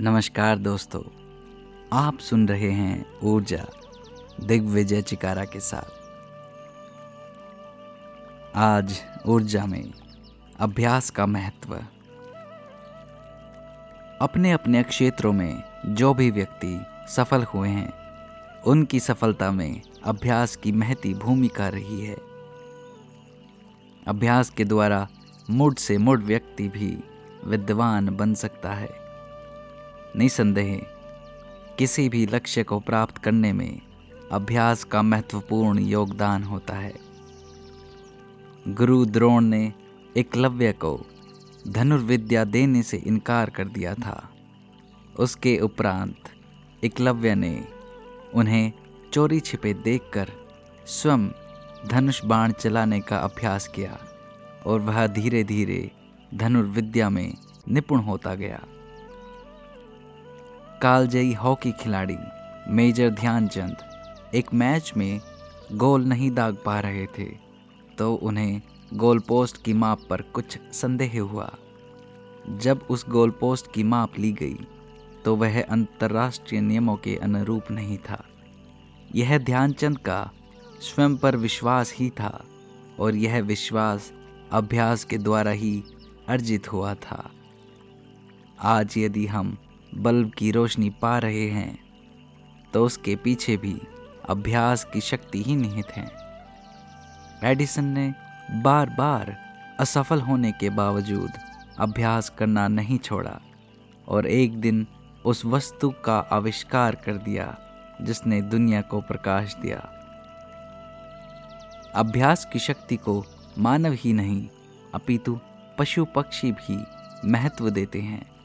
नमस्कार दोस्तों, आप सुन रहे हैं ऊर्जा दिग्विजय चिकारा के साथ। आज ऊर्जा में अभ्यास का महत्व। अपने अपने क्षेत्रों में जो भी व्यक्ति सफल हुए हैं, उनकी सफलता में अभ्यास की महती भूमिका रही है। अभ्यास के द्वारा मुड से मुड व्यक्ति भी विद्वान बन सकता है। निसंदेह, किसी भी लक्ष्य को प्राप्त करने में अभ्यास का महत्वपूर्ण योगदान होता है। गुरु द्रोण ने एकलव्य को धनुर्विद्या देने से इनकार कर दिया था। उसके उपरांत एकलव्य ने उन्हें चोरी छिपे देखकर स्वयं धनुष बाण चलाने का अभ्यास किया और वह धीरे धीरे धनुर्विद्या में निपुण होता गया। कालजयी हॉकी खिलाड़ी मेजर ध्यानचंद एक मैच में गोल नहीं दाग पा रहे थे तो उन्हें गोल पोस्ट की माप पर कुछ संदेह हुआ। जब उस गोल पोस्ट की माप ली गई तो वह अंतर्राष्ट्रीय नियमों के अनुरूप नहीं था। यह ध्यानचंद का स्वयं पर विश्वास ही था, और यह विश्वास अभ्यास के द्वारा ही अर्जित हुआ था। आज यदि हम बल्ब की रोशनी पा रहे हैं तो उसके पीछे भी अभ्यास की शक्ति ही निहित है। एडिसन ने बार बार असफल होने के बावजूद अभ्यास करना नहीं छोड़ा और एक दिन उस वस्तु का आविष्कार कर दिया, जिसने दुनिया को प्रकाश दिया। अभ्यास की शक्ति को मानव ही नहीं, अपितु पशु पक्षी भी महत्व देते हैं।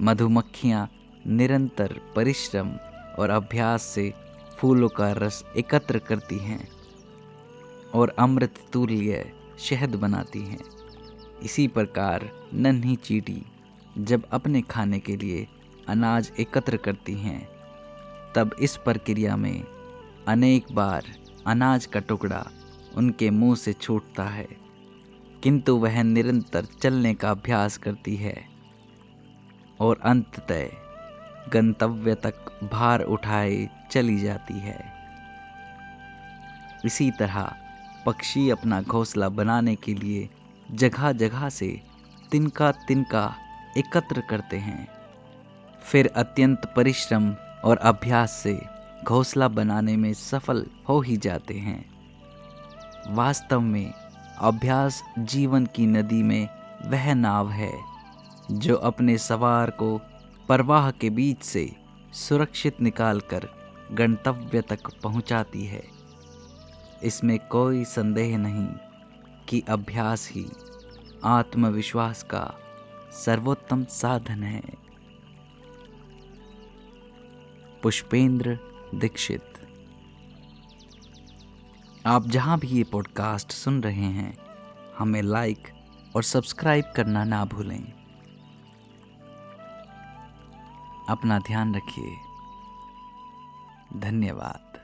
मधुमक्खियाँ निरंतर परिश्रम और अभ्यास से फूलों का रस एकत्र करती हैं और अमृत तुल्य शहद बनाती हैं। इसी प्रकार नन्ही चीटी जब अपने खाने के लिए अनाज एकत्र करती हैं, तब इस प्रक्रिया में अनेक बार अनाज का टुकड़ा उनके मुँह से छूटता है, किंतु वह निरंतर चलने का अभ्यास करती है। और अंततः गंतव्य तक भार उठाए चली जाती है। इसी तरह पक्षी अपना घोंसला बनाने के लिए जगह जगह से तिनका तिनका एकत्र करते हैं। फिर अत्यंत परिश्रम और अभ्यास से घोंसला बनाने में सफल हो ही जाते हैं। वास्तव में अभ्यास जीवन की नदी में वह नाव है। जो अपने सवार को परवाह के बीच से सुरक्षित निकालकर गंतव्य तक पहुंचाती है। इसमें कोई संदेह नहीं कि अभ्यास ही आत्मविश्वास का सर्वोत्तम साधन है। पुष्पेंद्र दीक्षित। आप जहाँ भी ये पॉडकास्ट सुन रहे हैं, हमें लाइक और सब्सक्राइब करना ना भूलें। अपना ध्यान रखिए। धन्यवाद।